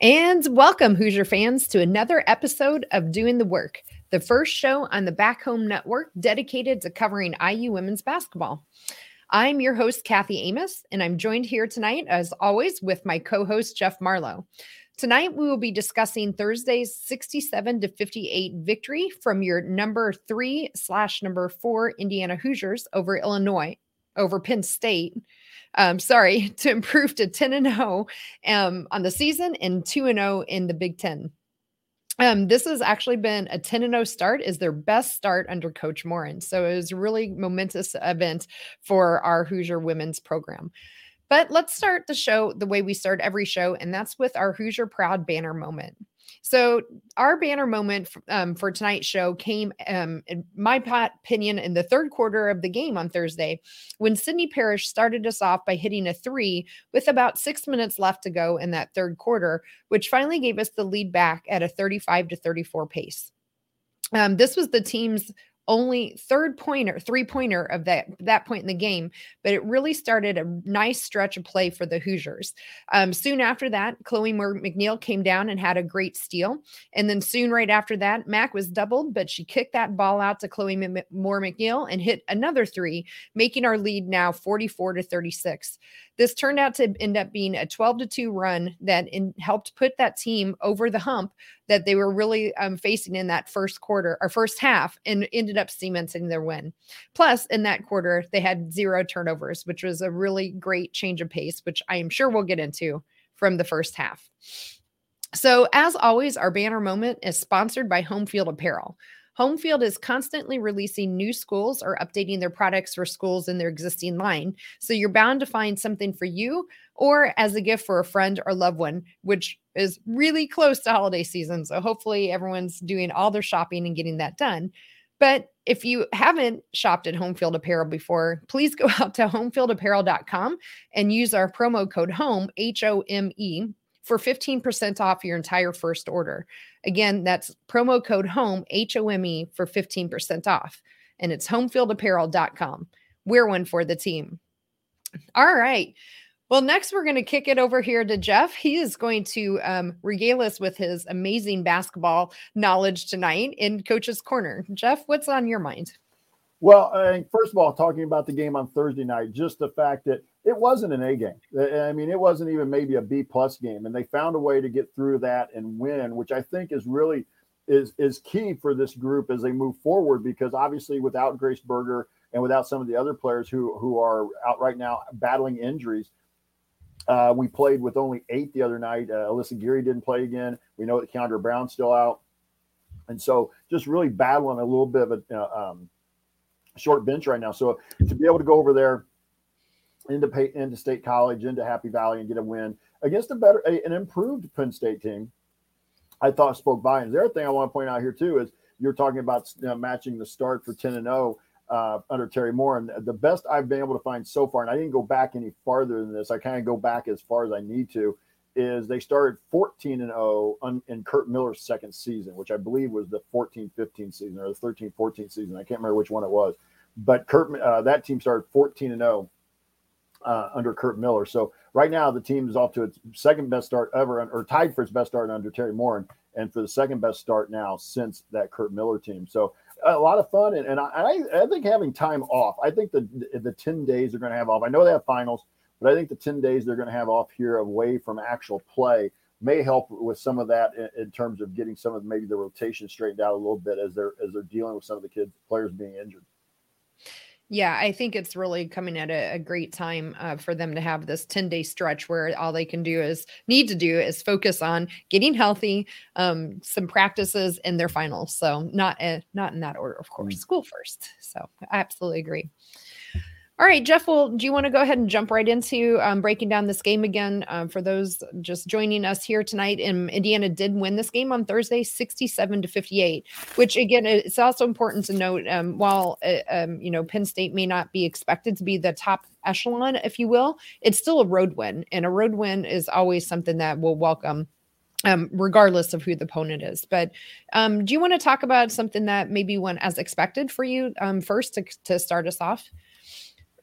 And welcome, Hoosier fans, to another episode of Doing the Work, the first show on the Back Home Network dedicated to covering IU women's basketball. I'm your host, Kathy Amos, and I'm joined here tonight, as always, with my co host, Jeff Marlow. Tonight, we will be discussing Thursday's 67 to 58 victory from your number three slash number four Indiana Hoosiers over Illinois, over Penn State um, sorry, to improve to 10 and 0 um, on the season and 2 and 0 in the Big Ten. Um, this has actually been a 10 and 0 start, is their best start under Coach Moren. So it was a really momentous event for our Hoosier women's program. But let's start the show the way we start every show, and that's with our Hoosier Proud banner moment. So our banner moment um, for tonight's show came, um, in my opinion, in the third quarter of the game on Thursday, when Sydney Parrish started us off by hitting a three with about six minutes left to go in that third quarter, which finally gave us the lead back at a 35 to 34 pace. Um, this was the team's only third pointer, three pointer of that that point in the game, but it really started a nice stretch of play for the Hoosiers. Um, soon after that, Chloe Moore McNeil came down and had a great steal, and then soon right after that, Mac was doubled, but she kicked that ball out to Chloe M- Moore McNeil and hit another three, making our lead now 44 to 36. This turned out to end up being a 12 to 2 run that in, helped put that team over the hump that they were really um, facing in that first quarter or first half and ended up cementing their win. Plus, in that quarter, they had zero turnovers, which was a really great change of pace, which I am sure we'll get into from the first half. So, as always, our banner moment is sponsored by Homefield Apparel. Homefield is constantly releasing new schools or updating their products for schools in their existing line. So you're bound to find something for you or as a gift for a friend or loved one, which is really close to holiday season. So hopefully everyone's doing all their shopping and getting that done. But if you haven't shopped at Homefield Apparel before, please go out to homefieldapparel.com and use our promo code HOME, H O M E, for 15% off your entire first order. Again, that's promo code HOME, H O M E, for 15% off. And it's homefieldapparel.com. We're one for the team. All right. Well, next we're going to kick it over here to Jeff. He is going to um, regale us with his amazing basketball knowledge tonight in Coach's Corner. Jeff, what's on your mind? Well, I first of all, talking about the game on Thursday night, just the fact that it wasn't an A game. I mean, it wasn't even maybe a B plus game, and they found a way to get through that and win, which I think is really is is key for this group as they move forward. Because obviously, without Grace Berger and without some of the other players who who are out right now battling injuries, uh, we played with only eight the other night. Uh, Alyssa Geary didn't play again. We know that Kiandra Browne's still out, and so just really battling a little bit of a uh, um, short bench right now. So to be able to go over there into into State College, into Happy Valley, and get a win against a better, a, an improved Penn State team, I thought spoke volumes. The other thing I want to point out here too is you're talking about you know, matching the start for ten and zero oh, uh, under Teri Moren, and the best I've been able to find so far, and I didn't go back any farther than this. I kind of go back as far as I need to. Is they started 14 and 0 in Curt Miller's second season, which I believe was the 14 15 season or the 13 14 season. I can't remember which one it was but Curt, uh, that team started 14 and 0 uh, under Curt Miller. So right now the team is off to its second best start ever, or tied for its best start under Teri Moren, and for the second best start now since that Curt Miller team. So a lot of fun, and, and I, I think having time off. I think the the 10 days they're going to have off. I know they have finals, but I think the 10 days they're going to have off here away from actual play may help with some of that in, in, terms of getting some of maybe the rotation straightened out a little bit as they're as they're dealing with some of the kids players being injured. Yeah, I think it's really coming at a, a great time uh, for them to have this 10 day stretch where all they can do is need to do is focus on getting healthy, um, some practices in their finals. So not uh, not in that order, of course, mm. school first. So I absolutely agree. All right, Jeff, well, do you want to go ahead and jump right into um, breaking down this game again? Um, for those just joining us here tonight, and Indiana did win this game on Thursday, 67 to 58, which again, it's also important to note um, while, uh, um, you know, Penn State may not be expected to be the top echelon, if you will, it's still a road win. And a road win is always something that we'll welcome um, regardless of who the opponent is. But um, do you want to talk about something that maybe went as expected for you um, first to, to start us off?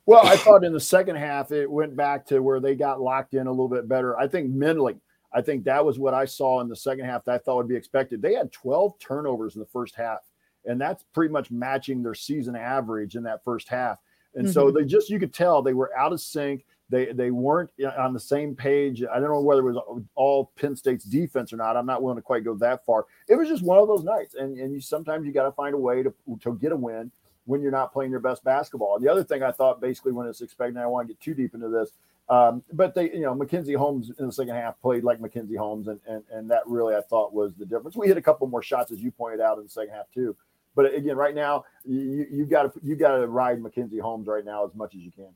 Well, I thought in the second half it went back to where they got locked in a little bit better. I think mentally, I think that was what I saw in the second half that I thought would be expected. They had 12 turnovers in the first half, and that's pretty much matching their season average in that first half. And mm-hmm. so they just you could tell they were out of sync. They they weren't on the same page. I don't know whether it was all Penn State's defense or not. I'm not willing to quite go that far. It was just one of those nights, and and you sometimes you got to find a way to to get a win when you're not playing your best basketball. And the other thing I thought basically when it's expected, I want to get too deep into this, um, but they, you know, Mackenzie Holmes in the second half played like Mackenzie Holmes, and, and and that really I thought was the difference. We hit a couple more shots as you pointed out in the second half too. But again, right now you you got to you got to ride Mackenzie Holmes right now as much as you can.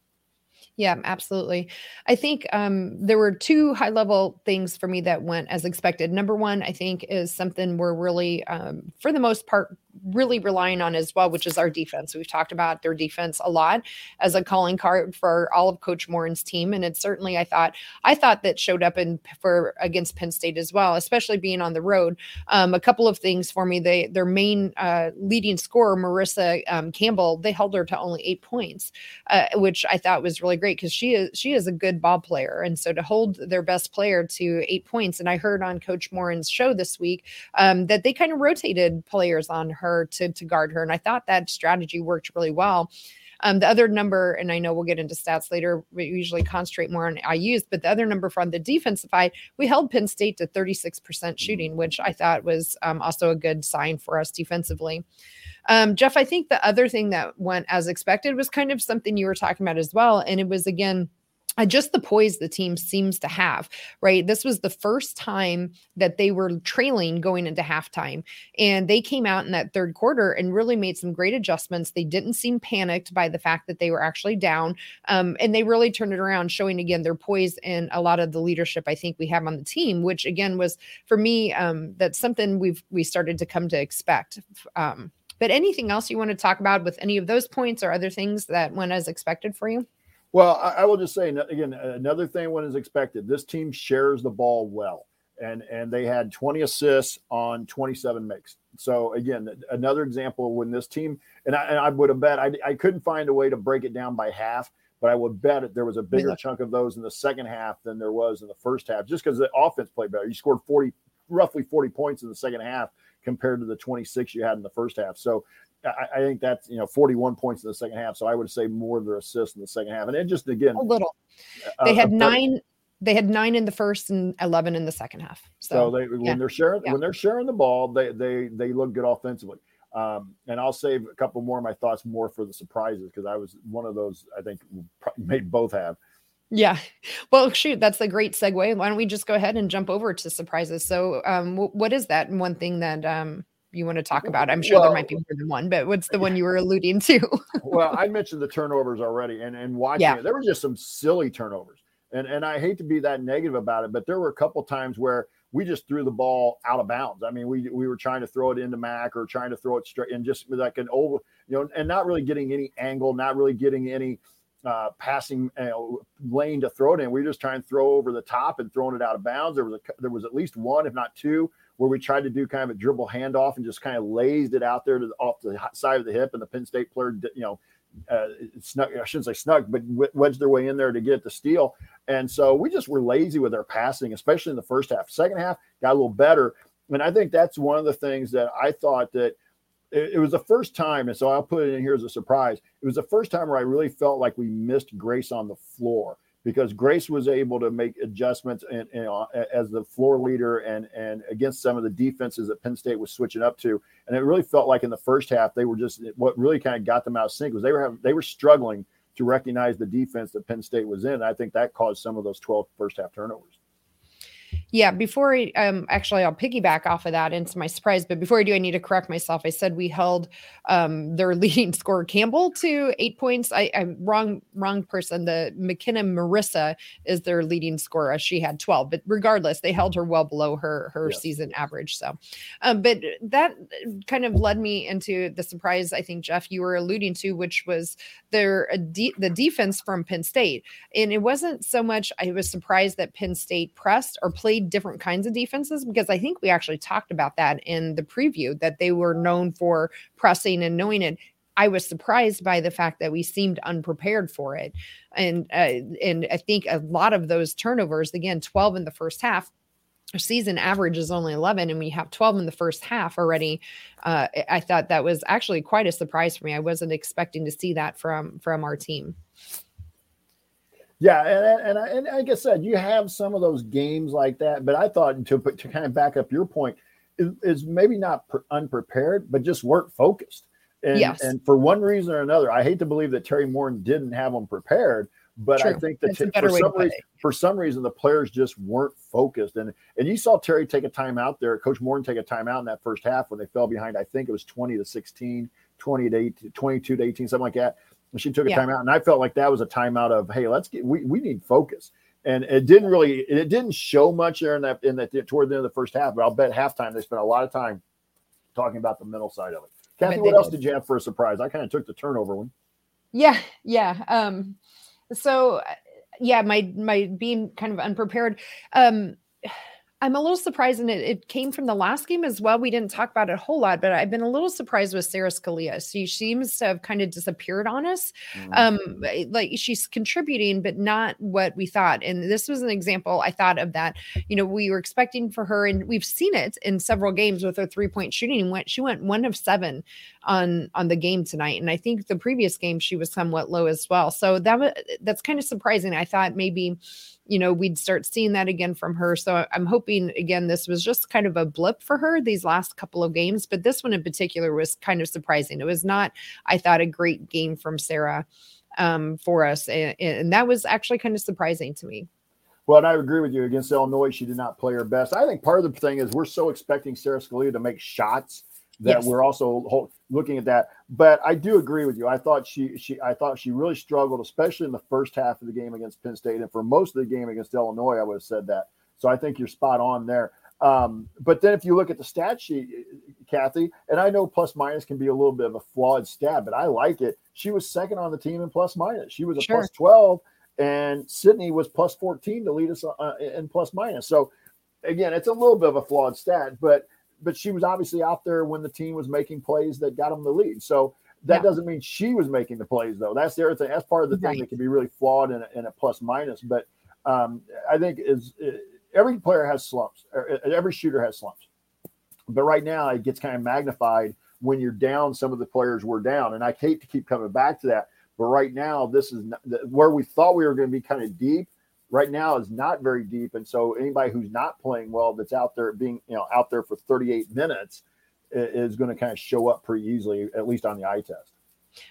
Yeah, absolutely. I think um, there were two high level things for me that went as expected. Number one, I think, is something we're really, um, for the most part, really relying on as well, which is our defense. We've talked about their defense a lot as a calling card for all of Coach Moren's team, and it certainly I thought I thought that showed up in for against Penn State as well, especially being on the road. Um, a couple of things for me: they their main uh, leading scorer, Marisa um, Campbell, they held her to only eight points, uh, which I thought was really great because she is she is a good ball player, and so to hold their best player to eight points, and I heard on Coach Moren's show this week um, that they kind of rotated players on her to to guard her, and I thought that strategy worked really well. Um, the other number, and I know we'll get into stats later, we usually concentrate more on IUs, but the other number from the defensive side, we held Penn State to 36% shooting, which I thought was um, also a good sign for us defensively. Um, Jeff, I think the other thing that went as expected was kind of something you were talking about as well. And it was, again, just the poise the team seems to have, right? This was the first time that they were trailing going into halftime. And they came out in that third quarter and really made some great adjustments. They didn't seem panicked by the fact that they were actually down. Um, and they really turned it around, showing again their poise and a lot of the leadership I think we have on the team, which again was for me, um, that's something we've we started to come to expect. Um, but anything else you want to talk about with any of those points or other things that went as expected for you? Well, I, I will just say again, another thing when is expected. This team shares the ball well, and and they had 20 assists on 27 makes. So again, another example when this team and I, and I would have bet I, I couldn't find a way to break it down by half, but I would bet it there was a bigger chunk of those in the second half than there was in the first half, just because the offense played better. You scored 40, roughly 40 points in the second half compared to the 26 you had in the first half. So I, I, think that's you know 41 points in the second half. So I would say more of their assists in the second half. And it just again a little. They had nine. They had nine in the first and 11 in the second half. So, so they, when they're sharing yeah. when they're sharing the ball, they they they look good offensively. Um, and I'll save a couple more of my thoughts more for the surprises because I was one of those I think may both have. Yeah. Well, shoot, that's a great segue. Why don't we just go ahead and jump over to surprises? So, um, what is that one thing that um, you want to talk about? I'm sure well, there might be more than one, but what's the one you were alluding to? well, I mentioned the turnovers already, and and watching yeah. it, there were just some silly turnovers, and and I hate to be that negative about it, but there were a couple times where we just threw the ball out of bounds. I mean, we we were trying to throw it into Mac or trying to throw it straight, and just like an over, you know, and not really getting any angle, not really getting any uh, passing uh, lane to throw it in. We were just trying to throw over the top and throwing it out of bounds. There was a, there was at least one, if not two, where we tried to do kind of a dribble handoff and just kind of lazed it out there to the, off the side of the hip, and the Penn State player, you know, uh, snuck, I shouldn't say snuck, but wedged their way in there to get the steal. And so we just were lazy with our passing, especially in the first half. Second half got a little better, and I think that's one of the things that I thought that – it, it was the first time, and so I'll put it in here as a surprise. It was the first time where I really felt like we missed Grace on the floor because Grace was able to make adjustments and, and uh, as the floor leader and and against some of the defenses that Penn State was switching up to, and it really felt like in the first half they were just what really kind of got them out of sync was they were having they were struggling to recognize the defense that Penn State was in. I think that caused some of those 12 first half turnovers. Yeah, before I um actually I'll piggyback off of that into my surprise, but before I do, I need to correct myself. I said we held um their leading scorer Campbell to eight points. I, I'm wrong, wrong person. The Makenna Marisa is their leading scorer. She had 12, but regardless, they held her well below her her yes. season average. So um, but that kind of led me into the surprise I think Jeff you were alluding to, which was their uh, de- the defense from Penn State. And it wasn't so much I was surprised that Penn State pressed or played different kinds of defenses because I think we actually talked about that in the preview that they were known for pressing and knowing it. I was surprised by the fact that we seemed unprepared for it, and uh, and I think a lot of those turnovers, again, twelve in the first half, season average is only 11 and we have 12 in the first half already. Uh, i thought that was actually quite a surprise for me. I wasn't expecting to see that from from our team yeah and, and, and like i said you have some of those games like that but i thought to to kind of back up your point is, is maybe not unprepared but just weren't focused and, yes. and for one reason or another i hate to believe that Teri Moren didn't have them prepared but True. I think that t- for, some reason, for some reason the players just weren't focused. And and you saw Teri take a timeout there, Coach Moren take a timeout in that first half when they fell behind. I think it was 20 to 16, 20 to 18, 22 to 18, something like that. She took a yeah. timeout. And I felt like that was a timeout of, hey, let's get we, we need focus. And it didn't really it didn't show much there in that in that toward the end of the first half, but I'll bet halftime they spent a lot of time talking about the mental side of it. Kathy, what else did. did you have for a surprise? I kind of took the turnover one. Yeah, yeah. Um, so yeah, my my being kind of unprepared. Um, I'm a little surprised, and it, it, came from the last game as well. We didn't talk about it a whole lot, but I've been a little surprised with Sara Scalia. She seems to have kind of disappeared on us. Mm-hmm. Um, eh, like she's contributing, but not what we thought. And this was an example I thought of that. You know, we were expecting for her, and we've seen it in several games with her three point shooting. Went she went one of seven on on the game tonight, and I think the previous game she was somewhat low as well. So that was that's kind of surprising. I thought maybe you know, we'd start seeing that again from her. So I'm hoping, again, this was just kind of a blip for her these last couple of games. But this one in particular was kind of surprising. It was not, I thought, a great game from Sara um, for us. And, and that was actually kind of surprising to me. Well, and I agree with you. Against Illinois, she did not play her best. I think part of the thing is we're so expecting Sara Scalia to make shots that yes. we're also looking at that. But I do agree with you. I thought she she I thought she really struggled, especially in the first half of the game against Penn State, and for most of the game against Illinois, I would have said that. So I think you're spot on there. Um, but then if you look at the stat sheet, Kathy, and I know plus minus can be a little bit of a flawed stat, but I like it. She was second on the team in plus minus. She was a sure. plus 12, and Sydney was plus 14 to lead us uh, in plus minus. So again, it's a little bit of a flawed stat, but but she was obviously out there when the team was making plays that got them the lead. So that yeah. doesn't mean she was making the plays though. That's the other thing. That's part of the right. thing that can be really flawed in a, in a plus minus. But um, I think is uh, every player has slumps. Uh, every shooter has slumps. But right now it gets kind of magnified when you're down. Some of the players were down, and I hate to keep coming back to that. But right now, this is not, where we thought we were going to be kind of deep right now is not very deep. And so anybody who's not playing well that's out there being, you know, out there for 38 minutes is going to kind of show up pretty easily, at least on the eye test.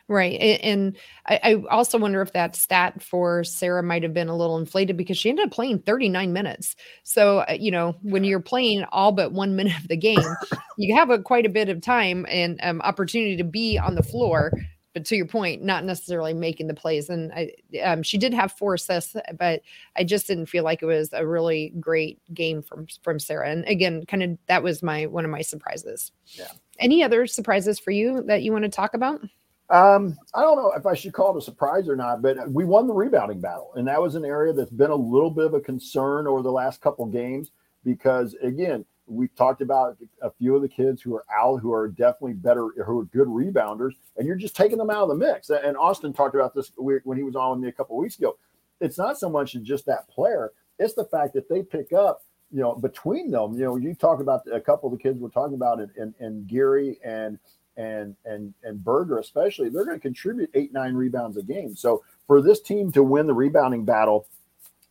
Right. And I, also wonder if that stat for Sara might have been a little inflated because she ended up playing 39 minutes. So, uh, you know, when you're playing all but one minute of the game, you have a quite a bit of time and um, opportunity to be on the floor but to your point, not necessarily making the plays. And I, um, she did have four assists, but I just didn't feel like it was a really great game from from Sara. And again, kind of that was my one of my surprises. Yeah. Any other surprises for you that you want to talk about? Um, I don't know if I should call it a surprise or not, but we won the rebounding battle, and that was an area that's been a little bit of a concern over the last couple games because again, we've talked about a few of the kids who are out who are definitely better who are good rebounders and you're just taking them out of the mix. And austin talked about this when he was on with me a couple weeks ago. It's not so much just that player it's the fact that they pick up you know between them you know you talk about a couple of the kids we're talking about and geary and and and and berger especially they're going to contribute eight nine rebounds a game. So for this team to win the rebounding battle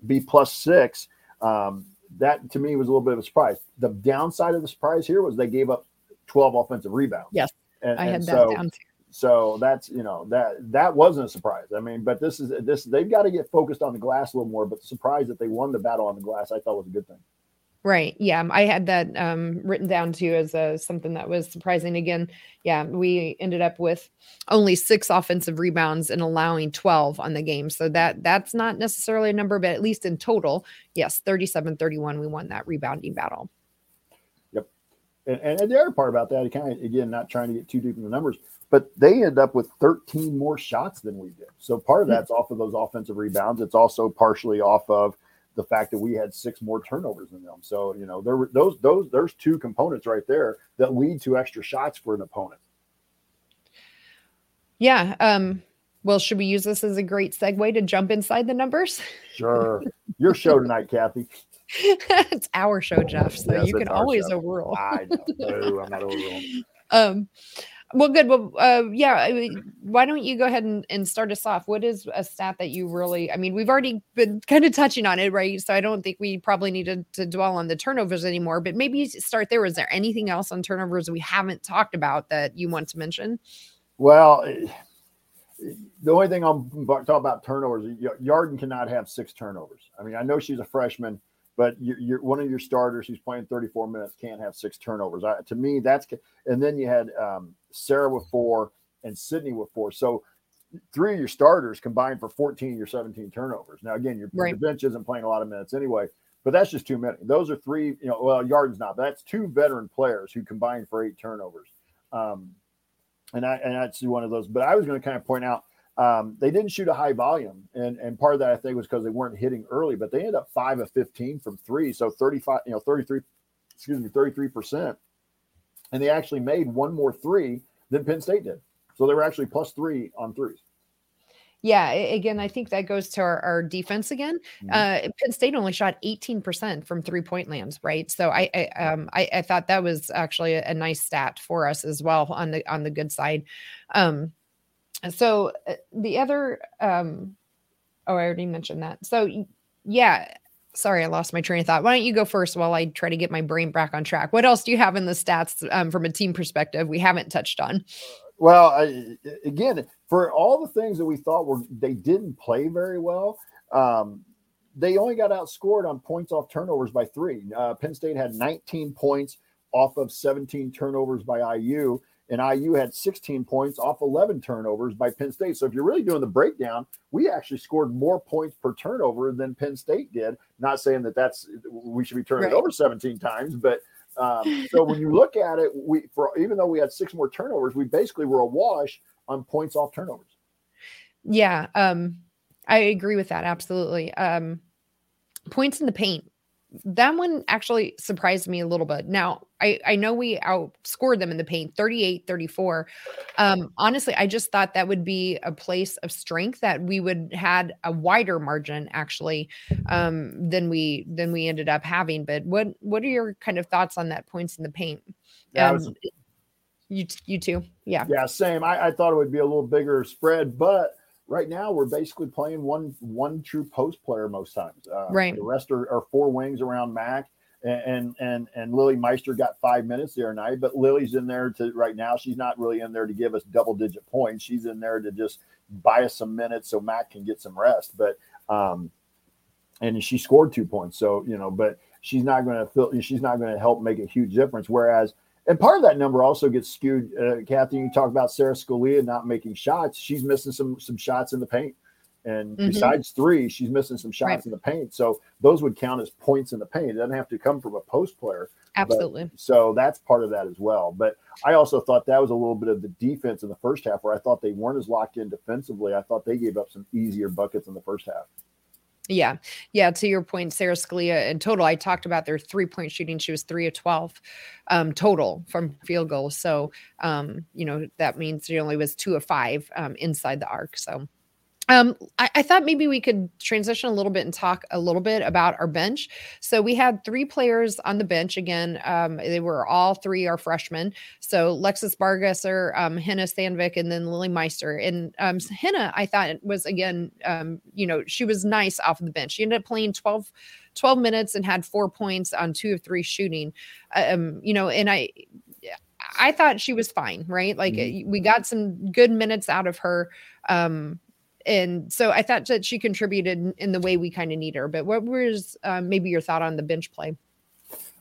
be plus six um, that to me was a little bit of a surprise. The downside of the surprise here was they gave up 12 offensive rebounds. Yes. And, I had that so, down too. So that's you know that that wasn't a surprise. I mean, but this is this they've got to get focused on the glass a little more. But the surprise that they won the battle on the glass, I thought was a good thing. Right. Yeah. I had that um, written down too as a, something that was surprising. Again, yeah, we ended up with only six offensive rebounds and allowing 12 on the game. So that that's not necessarily a number, but at least in total, yes, 37 31, we won that rebounding battle. Yep. And, and the other part about that, kind of, again, not trying to get too deep in the numbers, but they end up with 13 more shots than we did. So part of hmm. that's off of those offensive rebounds. It's also partially off of the fact that we had six more turnovers than them. So you know there were those those there's two components right there that lead to extra shots for an opponent. Yeah. Um, Well, should we use this as a great segue to jump inside the numbers? Sure. Your show tonight, Kathy. it's our show, Jeff. So yes, you can always show. overrule. I know. No, I'm not overruling. Um, well, good. Well, uh, yeah. Why don't you go ahead and, and start us off? What is a stat that you really? I mean, we've already been kind of touching on it, right? So I don't think we probably need to, to dwell on the turnovers anymore. But maybe start there. Is there anything else on turnovers we haven't talked about that you want to mention? Well, eh, the only thing I'm talking about turnovers. Yarden cannot have six turnovers. I mean, I know she's a freshman but you're, you're, one of your starters who's playing 34 minutes can't have six turnovers. I, to me, that's and then you had um, Sara with four and Sydney with four. So three of your starters combined for 14 your 17 turnovers. Now again, your, right. your bench isn't playing a lot of minutes anyway, but that's just too many. Those are three. You know, well, Yarden's not. But that's two veteran players who combined for eight turnovers. Um, and I and that's one of those. But I was going to kind of point out um, they didn't shoot a high volume, and and part of that I think was because they weren't hitting early, but they ended up five of fifteen from three, so thirty five, you know, thirty three, excuse me, thirty three percent, and they actually made one more three than Penn State did, so they were actually plus three on threes. Yeah, again, I think that goes to our, our defense again. Mm-hmm. Uh, Penn State only shot 18% from three point lands, right? So I, I, um, I, I thought that was actually a, a, nice stat for us as well on the on the good side. Um, so uh, the other um oh i already mentioned that. So yeah sorry i lost my train of thought. Why don't you go first while i try to get my brain back on track? What else do you have in the stats um, from a team perspective we haven't touched on? Well I, again for all the things that we thought were they didn't play very well um, they only got outscored on points off turnovers by three. Uh, penn state had 19 points off of 17 turnovers by iu and IU had 16 points off 11 turnovers by Penn State. So if you're really doing the breakdown, we actually scored more points per turnover than Penn State did. Not saying that that's we should be turning right. it over 17 times, but um, so when you look at it, we for even though we had six more turnovers, we basically were a wash on points off turnovers. Yeah, um, I agree with that absolutely. Um, points in the paint that one actually surprised me a little bit. Now, I, I know we outscored them in the paint 38 34. Um, honestly, I just thought that would be a place of strength that we would had a wider margin actually um, than we than we ended up having. But what what are your kind of thoughts on that points in the paint? Um, was, you you too. Yeah. Yeah, same. I, I thought it would be a little bigger spread, but right now we're basically playing one one true post player most times. Uh, right. The rest are, are, four wings around Mac. And, and and Lilly Meister got five minutes there tonight, but Lilly's in there to right now. She's not really in there to give us double digit points. She's in there to just buy us some minutes so Mac can get some rest. But um, and she scored two points, so you know, but she's not going to fill. She's not going to help make a huge difference. Whereas and part of that number also gets skewed. Uh, Kathy, you talk about Sara Scalia not making shots. She's missing some some shots in the paint, and mm-hmm. besides three, she's missing some shots right. in the paint. So those would count as points in the paint. It doesn't have to come from a post player. Absolutely. But, so that's part of that as well. But I also thought that was a little bit of the defense in the first half, where I thought they weren't as locked in defensively. I thought they gave up some easier buckets in the first half. Yeah. Yeah. To your point, Sara Scalia in total, I talked about their three point shooting. She was three of 12 um, total from field goals. So, um, you know, that means she only was two of five um, inside the arc. So, um, I, I, thought maybe we could transition a little bit and talk a little bit about our bench. So we had three players on the bench again. Um, they were all three are freshmen. So Lexus Bargesser, um, Henna Sandvik, and then Lilly Meister. And um, Henna, I thought was again, um, you know, she was nice off of the bench. She ended up playing 12, 12 minutes and had four points on two of three shooting. Um, you know, and I, I thought she was fine, right? Like mm-hmm. we got some good minutes out of her. Um, and so I thought that she contributed in the way we kind of need her. But what was um, maybe your thought on the bench play?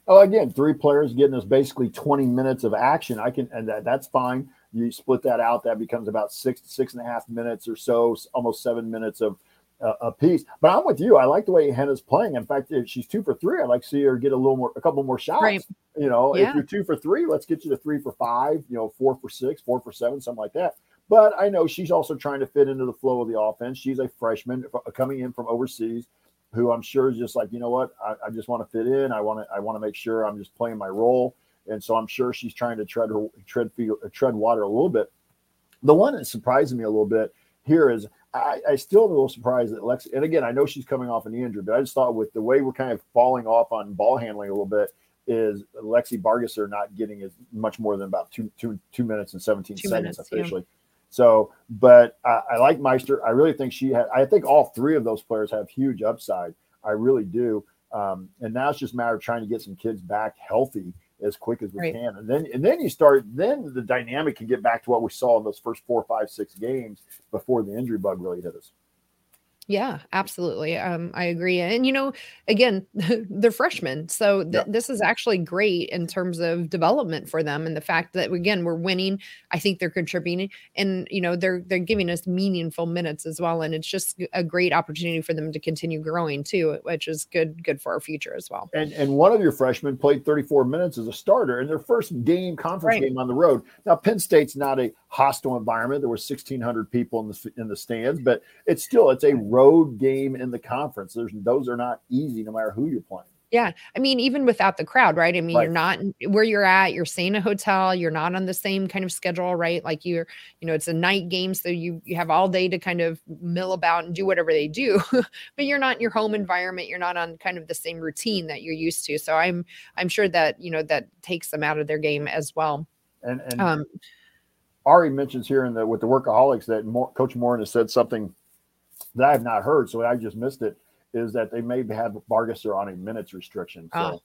Oh, again, three players getting us basically 20 minutes of action. I can, and that, that's fine. You split that out, that becomes about six, six and a half minutes or so, almost seven minutes of uh, a piece. But I'm with you. I like the way Hannah's playing. In fact, if she's two for three, I'd like to see her get a little more, a couple more shots. Right. You know, yeah. if you're two for three, let's get you to three for five, you know, four for six, four for seven, something like that. But I know she's also trying to fit into the flow of the offense. She's a freshman coming in from overseas, who I'm sure is just like, you know what, I, I just want to fit in. I want to, I want to make sure I'm just playing my role. And so I'm sure she's trying to tread her tread tread water a little bit. The one that surprised me a little bit here is I, I still am a little surprised that Lex. And again, I know she's coming off an injury, but I just thought with the way we're kind of falling off on ball handling a little bit, is Lexi Bargesser not getting as much more than about two two two minutes and seventeen two seconds minutes, officially. Yeah. So, but I, I, like Meister. I really think she had. I think all three of those players have huge upside. I really do. Um, and now it's just a matter of trying to get some kids back healthy as quick as we right. can. And then and then you start. Then the dynamic can get back to what we saw in those first four, five, six games before the injury bug really hit us. Yeah, absolutely. Um, I agree. And you know, again, they're freshmen, so th- this is actually great in terms of development for them, and the fact that again we're winning. I think they're contributing, and you know they're they're giving us meaningful minutes as well, and it's just a great opportunity for them to continue growing too, which is good good for our future as well. And and one of your freshmen played 34 minutes as a starter in their first game conference right. game on the road. Now Penn State's not a hostile environment. There were 1,600 people in the in the stands, but it's still it's a road game in the conference. There's those are not easy, no matter who you're playing. Yeah. I mean, even without the crowd, right? I mean, right. you're not where you're at, you're staying a hotel, you're not on the same kind of schedule, right? Like you're, you know, it's a night game. So you you have all day to kind of mill about and do whatever they do. but you're not in your home environment. You're not on kind of the same routine that you're used to. So I'm I'm sure that, you know, that takes them out of their game as well. And and um Ari mentions here in the with the workaholics that Mo- Coach Moren has said something that I have not heard, so I just missed it. Is that they may have Bargesser on a minutes restriction? So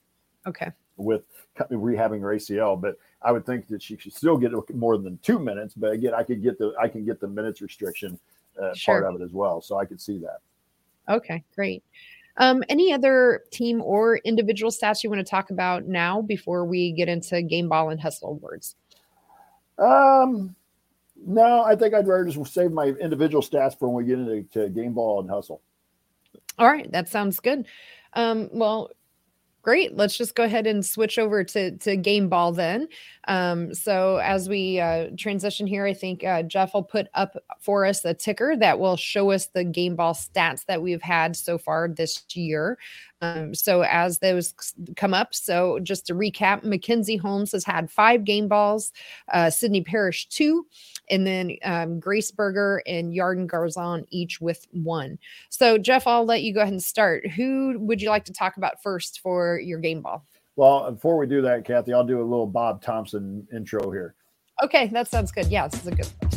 oh, okay. With rehabbing her ACL, but I would think that she should still get more than two minutes. But again, I could get the I can get the minutes restriction uh, sure. part of it as well, so I could see that. Okay, great. Um, any other team or individual stats you want to talk about now before we get into game ball and hustle awards? Um, no, I think I'd rather just save my individual stats for when we get into game ball and hustle. All right, that sounds good. Um, well, great. Let's just go ahead and switch over to to game ball then. Um, so as we uh, transition here, I think uh, Jeff will put up for us a ticker that will show us the game ball stats that we've had so far this year. Um, so as those come up, so just to recap, Mackenzie Holmes has had five game balls, uh, Sydney Parrish two, and then um, Grace Berger and Yarden Garzon each with one. So Jeff, I'll let you go ahead and start. Who would you like to talk about first for your game ball? Well, before we do that, Kathy, I'll do a little Bob Thompson intro here. Okay, that sounds good. Yeah, this is a good one.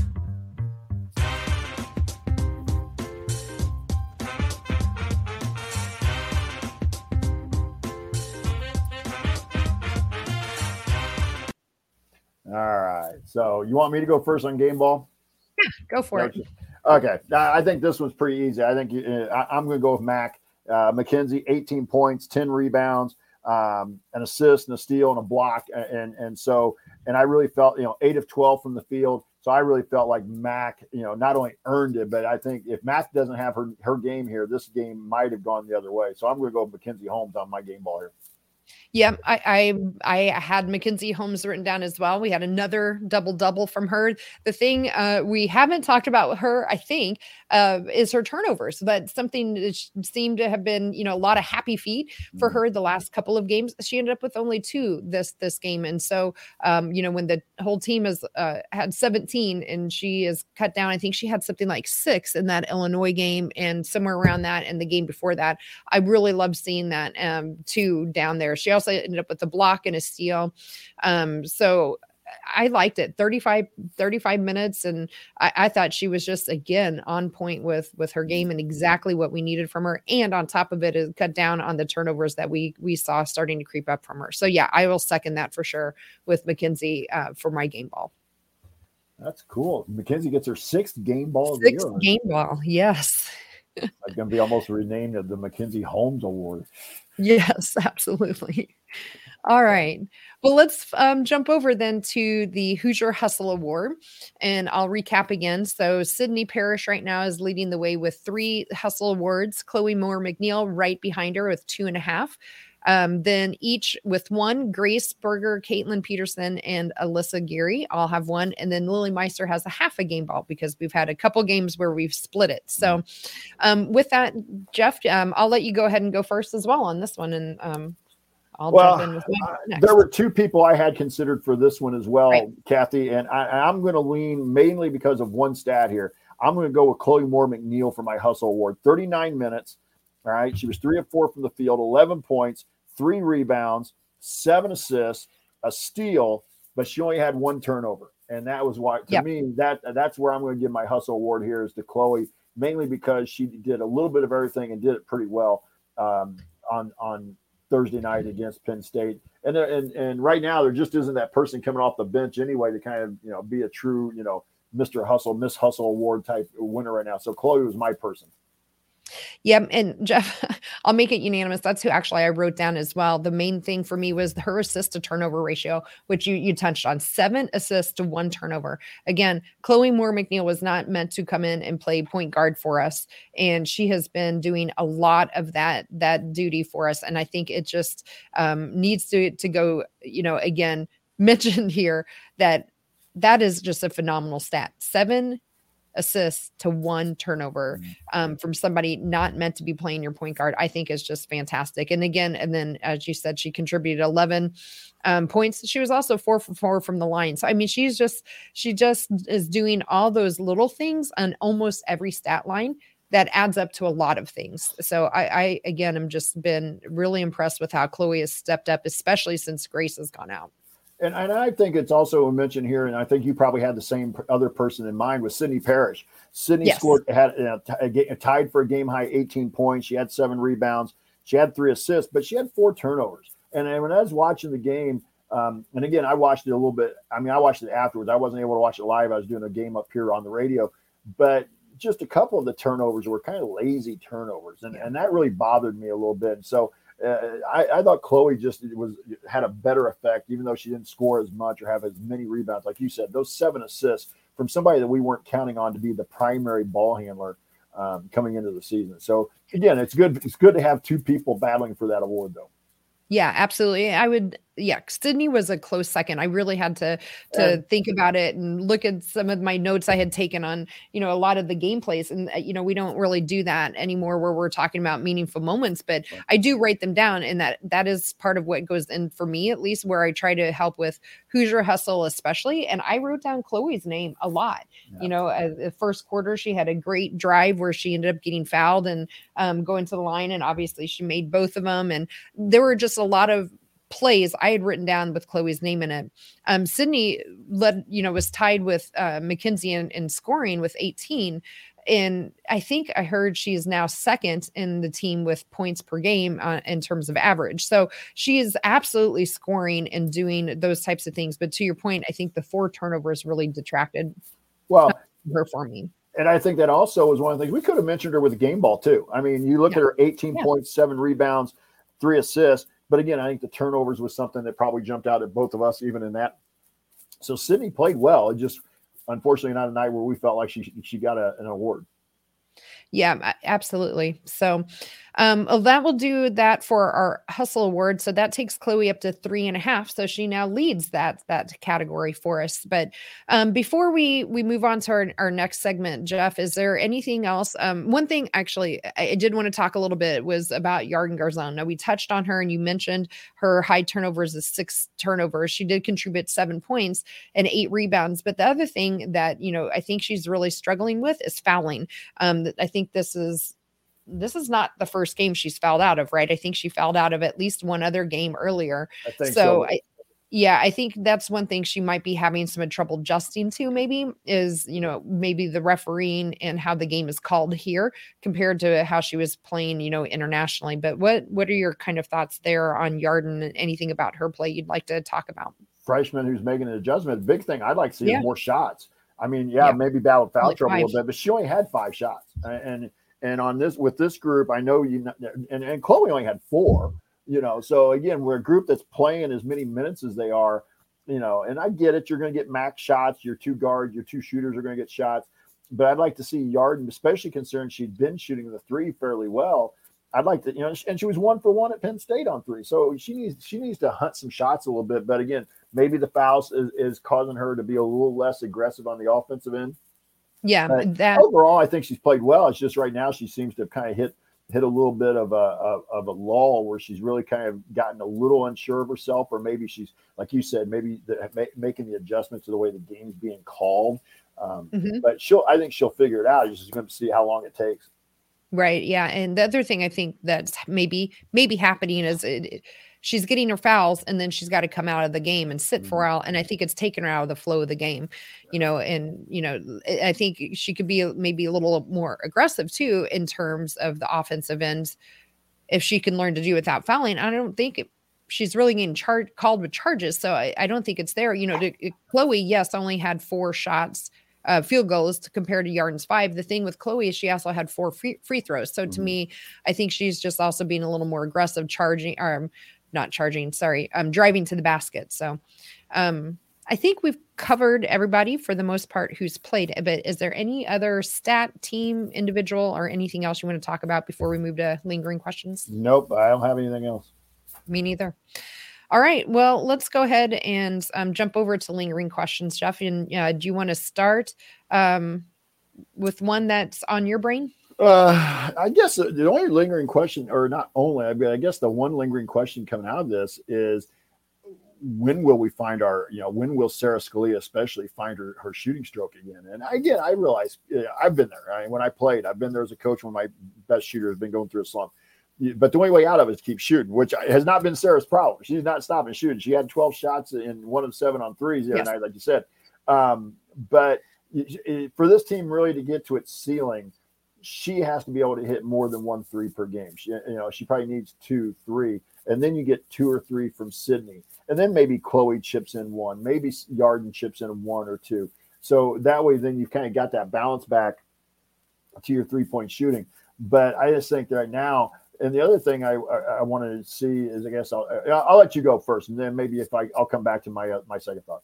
All right. So you want me to go first on game ball? Yeah, go for it. Okay. I think this one's pretty easy. I think uh, I, am going to go with Mac. Uh, Mackenzie, 18 points, 10 rebounds, um, an assist and a steal and a block. And, and so, and I really felt, you know, eight of 12 from the field. So I really felt like Mac, you know, not only earned it, but I think if Mac doesn't have her, her game here, this game might have gone the other way. So I'm going to go Mackenzie Holmes on my game ball here. Yeah, I, I I had Mackenzie Holmes written down as well. We had another double double from her. The thing uh, we haven't talked about her, I think, uh, is her turnovers, but something that seemed to have been, you know, a lot of happy feet for mm-hmm. her the last couple of games. She ended up with only two this this game, and so um, you know when the whole team has uh, had 17 and she is cut down, I think she had something like six in that Illinois game and somewhere around that, and the game before that. I really love seeing that um, two down there. She also ended up with a block and a steal. Um, so I liked it 35, 35 minutes. And I, I, thought she was just again on point with with her game and exactly what we needed from her. And on top of it, it cut down on the turnovers that we we saw starting to creep up from her. So yeah, I will second that for sure with Mackenzie uh, for my game ball. That's cool. Mackenzie gets her sixth game ball. Sixth game ball, yes. It's going to be almost renamed the Mackenzie Holmes Award. Yes, absolutely. All right. Well, let's um, jump over then to the Hoosier Hustle Award, and I'll recap again. So, Sydney Parrish right now is leading the way with three Hustle Awards. Chloe Moore McNeil right behind her with two and a half. Um, then each with one, Grace Berger, Kaitlin Peterson, and Alyssa Geary all have one. And then Lilly Meister has a half a game ball because we've had a couple games where we've split it. So um, with that, Jeff, um, I'll let you go ahead and go first as well on this one. And um, I'll well, uh, there were two people I had considered for this one as well, right. Kathy, and I, I'm going to lean mainly because of one stat here. I'm going to go with Chloe Moore McNeil for my hustle award. 39 minutes. All right. She was three of four from the field, 11 points, three rebounds, seven assists, a steal, but she only had one turnover. And that was why, to yep. me, that that's where I'm going to give my hustle award here is to Chloe, mainly because she did a little bit of everything and did it pretty well um, on on Thursday night against Penn State. And, and and right now there just isn't that person coming off the bench anyway to kind of you know be a true you know Mr. Hustle, Miss Hustle award type winner right now. So Chloe was my person. Yeah, and Jeff, I'll make it unanimous. That's who actually I wrote down as well. The main thing for me was her assist to turnover ratio, which you you touched on. Seven assists to one turnover. Again, Chloe Moore McNeil was not meant to come in and play point guard for us, and she has been doing a lot of that that duty for us. And I think it just um, needs to to go. You know, again, mentioned here that that is just a phenomenal stat. Seven assists to one turnover mm-hmm. um, from somebody not meant to be playing your point guard, I think is just fantastic. And again, and then as you said, she contributed 11 um, points. She was also four for four from the line. So I mean, she's just she just is doing all those little things on almost every stat line that adds up to a lot of things. So I, I again, I'm just been really impressed with how Chloe has stepped up, especially since Grace has gone out. And, and I think it's also a mention here, and I think you probably had the same other person in mind with Sydney Parrish. Sydney yes. scored had uh, t- a, tied for a game high 18 points. She had seven rebounds. She had three assists, but she had four turnovers. And, and when I was watching the game, um, and again, I watched it a little bit. I mean, I watched it afterwards. I wasn't able to watch it live. I was doing a game up here on the radio, but just a couple of the turnovers were kind of lazy turnovers, and, and that really bothered me a little bit. So uh, I, I, thought Chloe just was had a better effect, even though she didn't score as much or have as many rebounds. Like you said, those seven assists from somebody that we weren't counting on to be the primary ball handler um, coming into the season. So again, it's good. It's good to have two people battling for that award, though. Yeah, absolutely. I would yeah, Sydney was a close second. I really had to to think about it and look at some of my notes I had taken on, you know, a lot of the gameplays. And uh, you know, we don't really do that anymore where we're talking about meaningful moments, but I do write them down, and that that is part of what goes in for me, at least, where I try to help with Hoosier hustle, especially. And I wrote down Chloe's name a lot. Yeah. You know, uh, the first quarter she had a great drive where she ended up getting fouled and um, going to the line, and obviously she made both of them. And there were just a lot of plays I had written down with Chloe's name in it. Um, Sydney led, you know, was tied with uh, Mackenzie in, in scoring with 18. And I think I heard she is now second in the team with points per game uh, in terms of average. So she is absolutely scoring and doing those types of things. But to your point, I think the four turnovers really detracted well her for me. And I think that also was one of the things we could have mentioned her with game ball too. I mean, you look yeah. at her 18 yeah. points, seven rebounds, three assists but again, I think the turnovers was something that probably jumped out at both of us, even in that. So Sydney played well. It just unfortunately not a night where we felt like she she got a, an award. Yeah, absolutely. So um, that will do that for our hustle award. So that takes Chloe up to three and a half. So she now leads that that category for us. But um, before we we move on to our, our next segment, Jeff, is there anything else? Um, one thing actually I, I, did want to talk a little bit was about Yarden Garzon. Now we touched on her and you mentioned her high turnovers is six turnovers. She did contribute seven points and eight rebounds. But the other thing that you know I think she's really struggling with is fouling. Um, I think this is this is not the first game she's fouled out of, right? I think she fouled out of at least one other game earlier. so, so. I, yeah, I think that's one thing she might be having some trouble adjusting to, maybe is, you know, maybe the refereeing and how the game is called here compared to how she was playing, you know, internationally. But what what are your kind of thoughts there on Yarden and anything about her play you'd like to talk about? Freshman who's making an adjustment. Big thing I'd like to see yeah. more shots. I mean, yeah, yeah. maybe battle foul like trouble five. a little bit, but she only had five shots. And and on this with this group, I know you and, and Chloe only had four, you know. So again, we're a group that's playing as many minutes as they are, you know, and I get it. You're going to get max shots. Your two guards, your two shooters are going to get shots. But I'd like to see Yarden, especially concerned she'd been shooting the three fairly well. I'd like to, you know, and she was one for one at Penn State on three. So she needs she needs to hunt some shots a little bit. But again, maybe the fouls is, is causing her to be a little less aggressive on the offensive end. Yeah, that overall, I think she's played well. It's just right now she seems to have kind of hit hit a little bit of a, a, of a lull where she's really kind of gotten a little unsure of herself, or maybe she's like you said, maybe the, ma- making the adjustments to the way the game's being called. Um, mm-hmm. But she'll, I think she'll figure it out. You're just going to see how long it takes. Right. Yeah. And the other thing I think that's maybe maybe happening is it, she's getting her fouls and then she's got to come out of the game and sit mm-hmm. for a while. And I think it's taken her out of the flow of the game, you know, and, you know, I think she could be maybe a little more aggressive too in terms of the offensive end if she can learn to do without fouling. I don't think it, she's really getting charged called with charges. So I, I, don't think it's there. You know, to, Chloe, yes, only had four shots uh, field goals to compare to Yarden's five. The thing with Chloe is she also had four free, free throws. So mm-hmm. to me, I think she's just also being a little more aggressive, charging, um, not charging, sorry, um, driving to the basket. So, um, I think we've covered everybody for the most part who's played. But is there any other stat, team, individual, or anything else you want to talk about before we move to lingering questions? Nope, I don't have anything else. Me neither. All right. Well, let's go ahead and um, jump over to lingering questions, Jeff. And uh, do you want to start um, with one that's on your brain? Uh, I guess the only lingering question, or not only, I guess the one lingering question coming out of this is when will we find our, you know, when will Sara Scalia especially find her, her shooting stroke again? And again, I realize yeah, I've been there. I mean, when I played, I've been there as a coach when my best shooter has been going through a slump but the only way out of it is keep shooting, which has not been Sara's problem. She's not stopping shooting. She had 12 shots in one of seven on threes the other yes. night, like you said. Um, but for this team really to get to its ceiling, she has to be able to hit more than one three per game. She, you know, she probably needs two, three, and then you get two or three from Sydney, and then maybe Chloe chips in one, maybe Yarden chips in one or two. So that way, then you've kind of got that balance back to your three point shooting. But I just think that right now and the other thing I, I, I wanted to see is, I guess I'll, I'll let you go first, and then maybe if I, I'll come back to my uh, my second thought.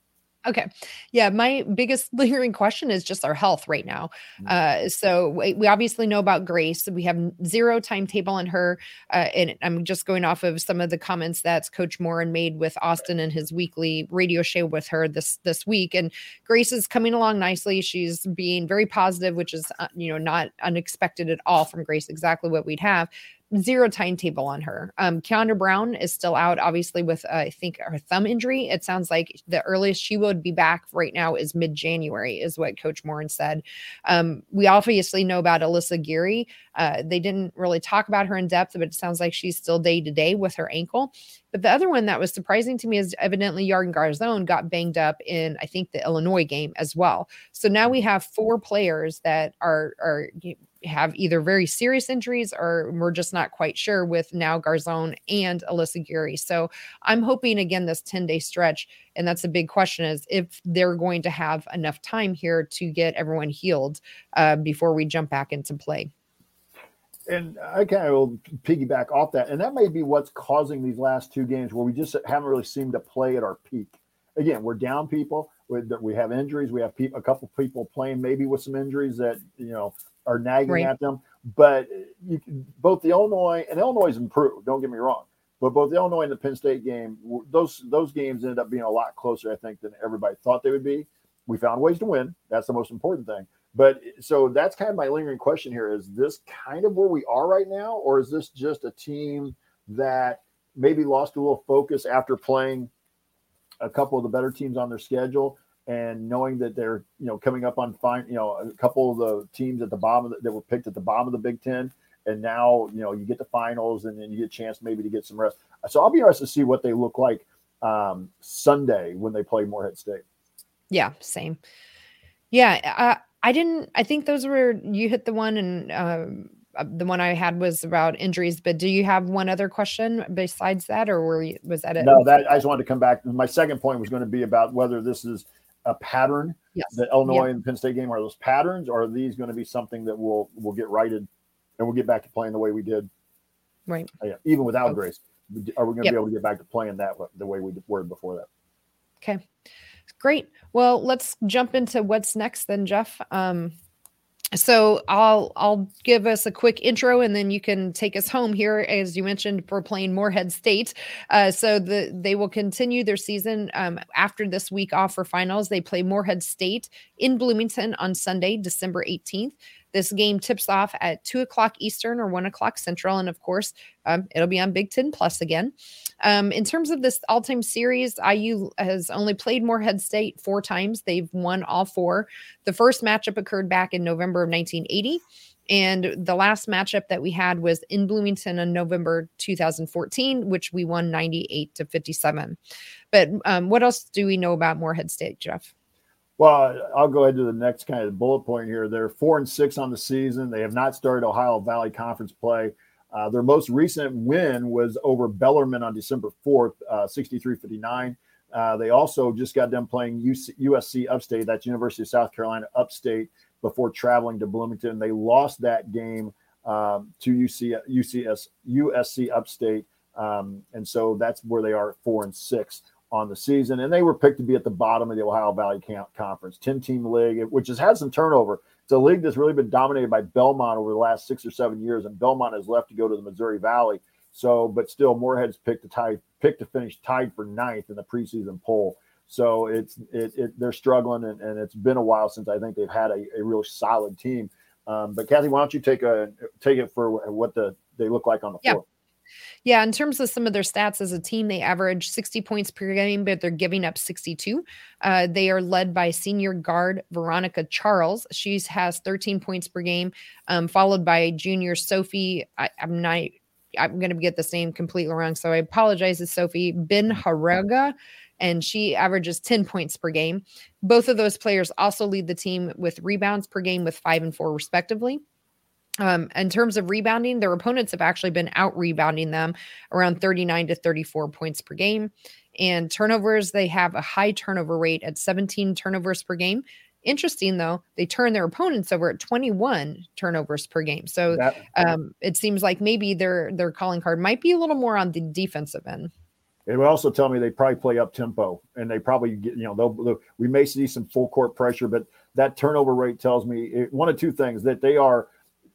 Okay. Yeah. My biggest lingering question is just our health right now. Mm. Uh, so we, we, obviously know about Grace. We have zero timetable on her. Uh, and I'm just going off of some of the comments that Coach Moren made with Austin and his weekly radio show with her this this week. And Grace is coming along nicely. She's being very positive, which is, uh, you know, not unexpected at all from Grace, exactly what we'd have zero timetable on her. Um, Kiandra Browne is still out, obviously, with uh, I think her thumb injury. It sounds like the earliest she would be back right now is mid January, is what Coach Moren said. Um, we obviously know about Alyssa Geary. Uh, they didn't really talk about her in depth, but it sounds like she's still day to day with her ankle. But the other one that was surprising to me is evidently Yarden Garzon got banged up in, I think, the Illinois game as well. So now we have four players that are are have either very serious injuries or we're just not quite sure with now Garzon and Alyssa Geary. So I'm hoping again this 10 day stretch, and that's a big question is if they're going to have enough time here to get everyone healed uh, before we jump back into play and I kind of will piggyback off that, and that may be what's causing these last two games where we just haven't really seemed to play at our peak. Again, we're down people. We, we have injuries. We have a couple people playing maybe with some injuries that you know are nagging right. at them. But you, both the Illinois and Illinois improved. Don't get me wrong, but both the Illinois and the Penn State game, those those games ended up being a lot closer, I think, than everybody thought they would be. We found ways to win. That's the most important thing. But so that's kind of my lingering question here: Is this kind of where we are right now, or is this just a team that maybe lost a little focus after playing a couple of the better teams on their schedule and knowing that they're you know coming up on fine you know a couple of the teams at the bottom the, that were picked at the bottom of the Big Ten, and now you know you get the finals and then you get a chance maybe to get some rest. So I'll be interested to see what they look like um, Sunday when they play Morehead State. Yeah, same. Yeah, uh, I didn't. I think those were you hit the one, and um, uh, the one I had was about injuries. But do you have one other question besides that, or were you, was that it? No, that I just wanted to come back. My second point was going to be about whether this is a pattern. Yes. The Illinois and Penn State game are those patterns, or are these going to be something that will will get righted, and we'll get back to playing the way we did, right? Uh, yeah, even without. Grace, are we going to yep. be able to get back to playing that the way we were before that? Okay. Great. Well, let's jump into what's next then, Jeff. Um, so I'll I'll give us a quick intro and then you can take us home here as you mentioned for playing Morehead State. Uh, so the they will continue their season um, after this week off for finals. They play Morehead State in Bloomington on Sunday, December 18th. This game tips off at two o'clock Eastern or one o'clock Central. And of course, um, it'll be on Big Ten Plus again. Um, in terms of this all time series, IU has only played Morehead State four times. They've won all four. The first matchup occurred back in November of 1980. And the last matchup that we had was in Bloomington in November 2014, which we won 98 to 57. But um, what else do we know about Morehead State, Jeff? Well, I'll go ahead to the next kind of bullet point here. They're four and six on the season. They have not started Ohio Valley Conference play. Uh, their most recent win was over Bellarmine on December 4th, uh, 63 59. Uh, they also just got done playing UC, USC Upstate, that's University of South Carolina Upstate, before traveling to Bloomington. They lost that game um, to UC, UCS, USC Upstate. Um, and so that's where they are four and six on the season. And they were picked to be at the bottom of the Ohio Valley Conference, 10 team league, which has had some turnover. It's a league that's really been dominated by Belmont over the last six or seven years, and Belmont has left to go to the Missouri Valley. So, but still, Morehead's picked to tie, picked to finish tied for ninth in the preseason poll. So it's it, it they're struggling, and, and, it's been a while since I think they've had a, a real solid team. Um, but Kathy, why don't you take a take it for what the they look like on the floor? Yeah, in terms of some of their stats as a team, they average 60 points per game, but they're giving up 62. Uh, they are led by senior guard Veronica Charles. She has 13 points per game, um, followed by junior Sophie. I, am not. I'm going to get this name completely wrong, so I apologize to Sophie Bin Haraga and she averages 10 points per game. Both of those players also lead the team with rebounds per game with five and four, respectively. Um, in terms of rebounding, their opponents have actually been out rebounding them around 39 to 34 points per game. And turnovers, they have a high turnover rate at 17 turnovers per game. Interesting though, they turn their opponents over at 21 turnovers per game. So um, it seems like maybe their their calling card might be a little more on the defensive end. It would also tell me they probably play up tempo and they probably get, you know, they'll, they'll, we may see some full court pressure, but that turnover rate tells me it, one of two things that they are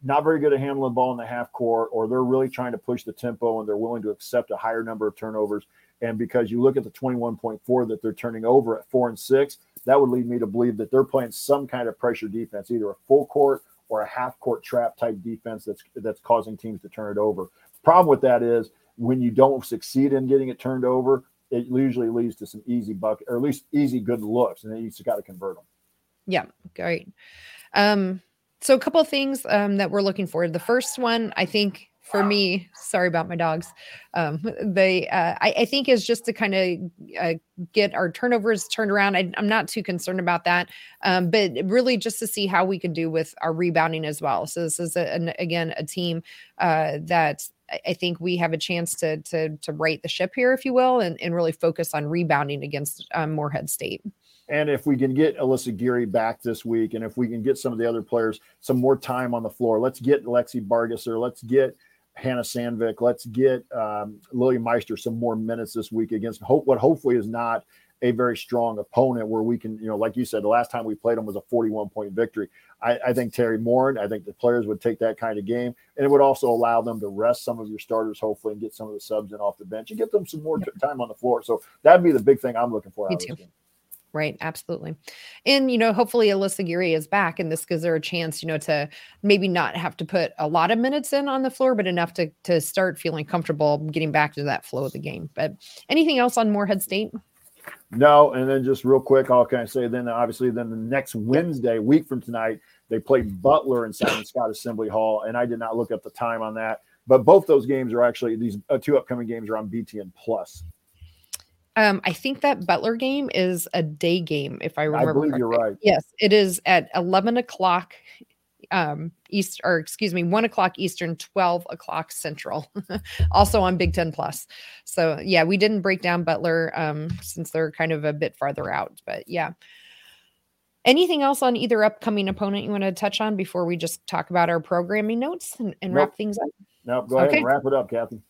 not very good at handling the ball in the half court, or they're really trying to push the tempo and they're willing to accept a higher number of turnovers. And because you look at the 21.4 that they're turning over at four and six, that would lead me to believe that they're playing some kind of pressure defense, either a full court or a half court trap type defense that's that's causing teams to turn it over. Problem with that is when you don't succeed in getting it turned over, it usually leads to some easy bucket or at least easy good looks, and then you just got to convert them. Yeah, great. Um, so a couple of things um, that we're looking for. The first one, I think, for me, sorry about my dogs. Um, they, uh, I, I, think, is just to kind of uh, get our turnovers turned around. I, am not too concerned about that, um, but really just to see how we can do with our rebounding as well. So this is a, an, again a team uh, that I think we have a chance to to to right the ship here, if you will, and, and really focus on rebounding against um, Morehead State. And if we can get Alyssa Geary back this week, and if we can get some of the other players some more time on the floor, let's get Lexi Bargesser, let's get Hannah Sandvik, let's get um, Lilly Meister some more minutes this week against hope what hopefully is not a very strong opponent where we can, you know, like you said, the last time we played them was a 41 point victory. I, I think Teri Moren, I think the players would take that kind of game, and it would also allow them to rest some of your starters, hopefully, and get some of the subs in off the bench and get them some more yep. time on the floor. So that'd be the big thing I'm looking for. Me too. Right, absolutely. And you know, hopefully Alyssa Geary is back and this gives her a chance, you know, to maybe not have to put a lot of minutes in on the floor, but enough to to start feeling comfortable getting back to that flow of the game. But anything else on Morehead State? No, and then just real quick, I'll kind of say then obviously then the next Wednesday, week from tonight, they play Butler in Simon Skjodt Assembly Hall, and I did not look up the time on that, but both those games are actually these uh, two upcoming games are on BTN Plus. Um, I think that Butler game is a day game, if I remember. I believe correctly. you're right. Yes, it is at eleven o'clock um east or excuse me one o'clock eastern 12 o'clock central also on big 10 plus so yeah we didn't break down butler um since they're kind of a bit farther out but yeah anything else on either upcoming opponent you want to touch on before we just talk about our programming notes and, and nope. wrap things up no nope, go ahead and wrap it up kathy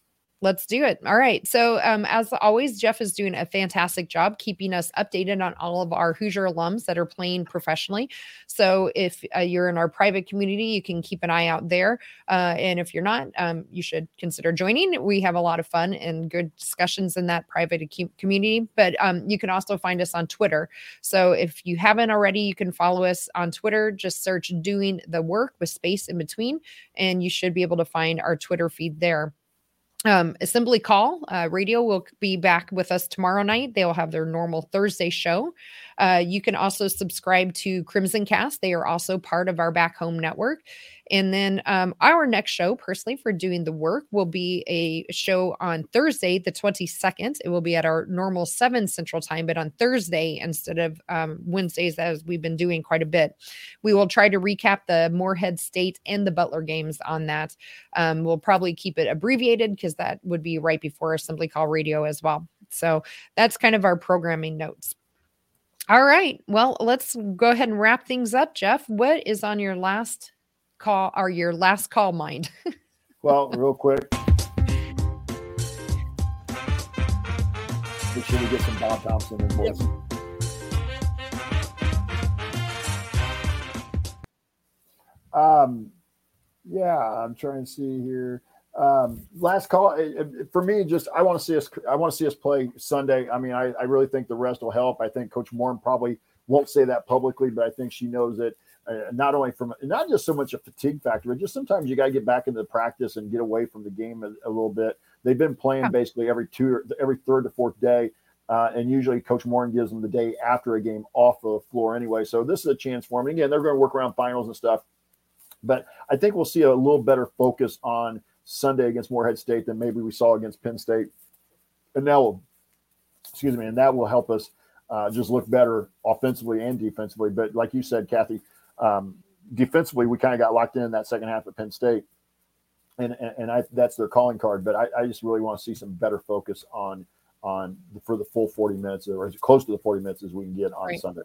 Let's do it. All right. So, um, as always, Jeff is doing a fantastic job keeping us updated on all of our Hoosier alums that are playing professionally. So, if uh, you're in our private community, you can keep an eye out there. Uh, and if you're not, um, you should consider joining. We have a lot of fun and good discussions in that private community. But um, you can also find us on Twitter. So, if you haven't already, you can follow us on Twitter. Just search Doing the Work with space in between, and you should be able to find our Twitter feed there um, Assembly Call uh, Radio will be back with us tomorrow night. They will have their normal Thursday show. Uh, you can also subscribe to Crimson Cast. They are also part of our back home network. And then um, our next show, personally, for doing the work, will be a show on Thursday, the 22nd. It will be at our normal 7 Central Time, but on Thursday instead of um, Wednesdays, as we've been doing quite a bit. We will try to recap the Morehead State and the Butler games on that. Um, we'll probably keep it abbreviated because that would be right before Assembly Call Radio as well. So that's kind of our programming notes. All right. Well, let's go ahead and wrap things up. Jeff, what is on your last call or your last call mind? well, real quick. Make sure we get some Bob Thompson in voice. Yep. Um, yeah, I'm trying to see here. Um, last call for me, just I want to see us. I want to see us play Sunday. I mean, I, I really think the rest will help. I think Coach Moore probably won't say that publicly, but I think she knows that uh, not only from not just so much a fatigue factor, but just sometimes you got to get back into the practice and get away from the game a, a little bit. They've been playing yeah. basically every two, every third to fourth day, uh, and usually Coach Moore gives them the day after a game off the floor anyway. So this is a chance for them. And again, they're going to work around finals and stuff, but I think we'll see a little better focus on Sunday against Morehead State than maybe we saw against Penn State, and that will, excuse me, and that will help us. Uh, just look better offensively and defensively. But like you said, Kathy, um, defensively, we kind of got locked in, in that second half of Penn State, and and, and I, that's their calling card. But I, I just really want to see some better focus on on the, for the full 40 minutes or as close to the 40 minutes as we can get on right. Sunday.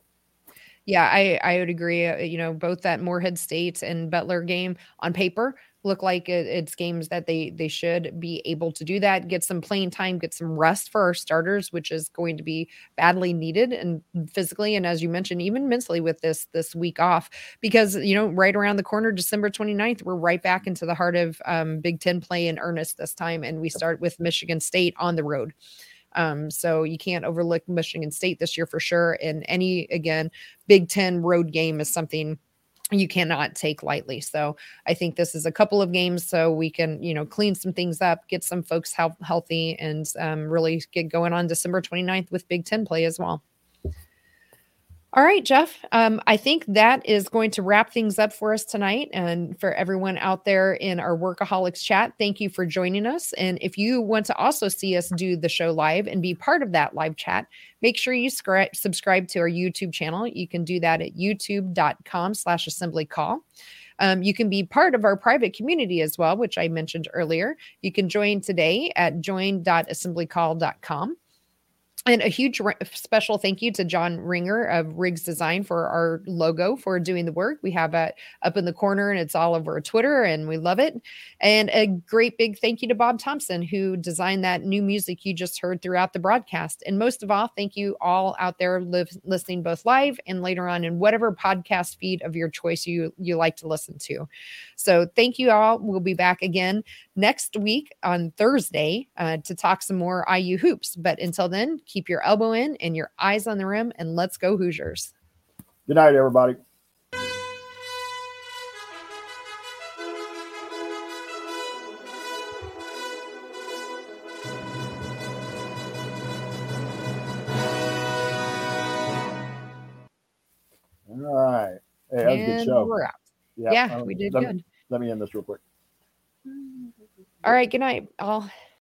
Yeah, I I would agree. Uh, you know, both that Morehead State and Butler game on paper look like it, it's games that they they should be able to do that get some playing time get some rest for our starters which is going to be badly needed and physically and as you mentioned even mentally with this this week off. Because you know right around the corner december 29th we're right back into the heart of um, big ten play in earnest this time and we start with michigan state on the road. Um, so you can't overlook michigan state this year for sure and any again big ten road game is something you cannot take lightly. So I think this is a couple of games so we can, you know, clean some things up, get some folks health, healthy, and um, really get going on December 29th with Big Ten play as well. All right, Jeff. Um, I think that is going to wrap things up for us tonight. And for everyone out there in our Workaholics chat, thank you for joining us. And if you want to also see us do the show live and be part of that live chat, make sure you scri- subscribe to our YouTube channel. You can do that at youtube.com slash assembly call. Um, you can be part of our private community as well, which I mentioned earlier. You can join today at join.assemblycall.com. And a huge special thank you to John Ringer of Riggs Design for our logo for doing the work. We have it up in the corner and it's all over Twitter and we love it. And a great big thank you to Bob Thompson who designed that new music you just heard throughout the broadcast. And most of all, thank you all out there listening both live and later on in whatever podcast feed of your choice you you like to listen to. So thank you all. We'll be back again next week on Thursday uh, to talk some more IU hoops. But until then, keep your elbow in and your eyes on the rim, and let's go Hoosiers. Good night, everybody. All right. Hey, that was a good show. We're out. Yeah, yeah um, we did let good. Me, let me end this real quick. All right. Good night, all.